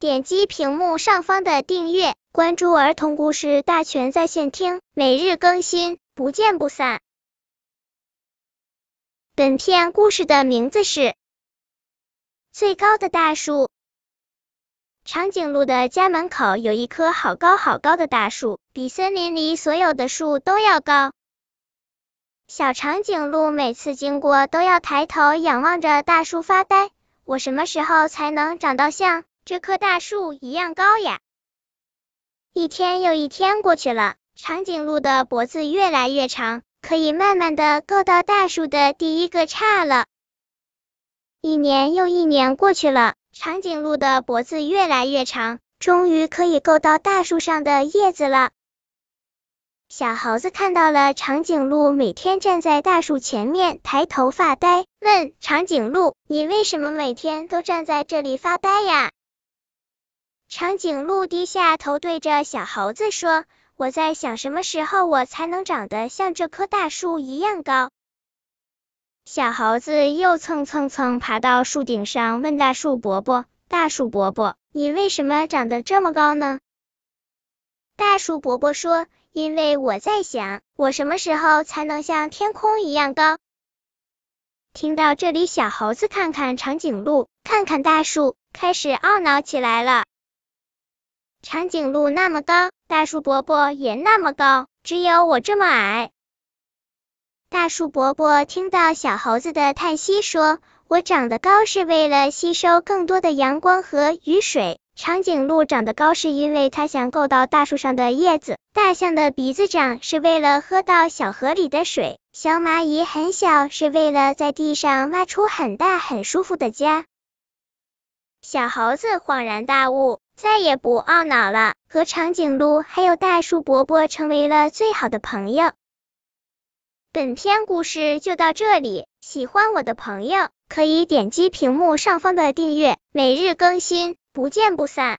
点击屏幕上方的订阅，关注儿童故事大全在线听，每日更新，不见不散。本片故事的名字是《最高的大树》。长颈鹿的家门口有一棵好高好高的大树，比森林里所有的树都要高。小长颈鹿每次经过都要抬头仰望着大树发呆。我什么时候才能长到像这棵大树一样高呀？一天又一天过去了，长颈鹿的脖子越来越长，可以慢慢的够到大树的第一个杈了。一年又一年过去了，长颈鹿的脖子越来越长，终于可以够到大树上的叶子了。小猴子看到了长颈鹿每天站在大树前面抬头发呆，问长颈鹿：“你为什么每天都站在这里发呆呀？”长颈鹿低下头对着小猴子说：“我在想什么时候我才能长得像这棵大树一样高。”小猴子又蹭蹭蹭爬到树顶上，问大树伯伯：“大树伯伯，你为什么长得这么高呢？”大树伯伯说。因为我在想，我什么时候才能像天空一样高？听到这里，小猴子看看长颈鹿，看看大树，开始懊恼起来了。长颈鹿那么高，大树伯伯也那么高，只有我这么矮。大树伯伯听到小猴子的叹息，说：“我长得高是为了吸收更多的阳光和雨水。”长颈鹿长得高是因为它想够到大树上的叶子，大象的鼻子长是为了喝到小河里的水，小蚂蚁很小是为了在地上挖出很大很舒服的家。小猴子恍然大悟，再也不懊恼了，和长颈鹿还有大树伯伯成为了最好的朋友。本篇故事就到这里，喜欢我的朋友可以点击屏幕上方的订阅，每日更新。不见不散。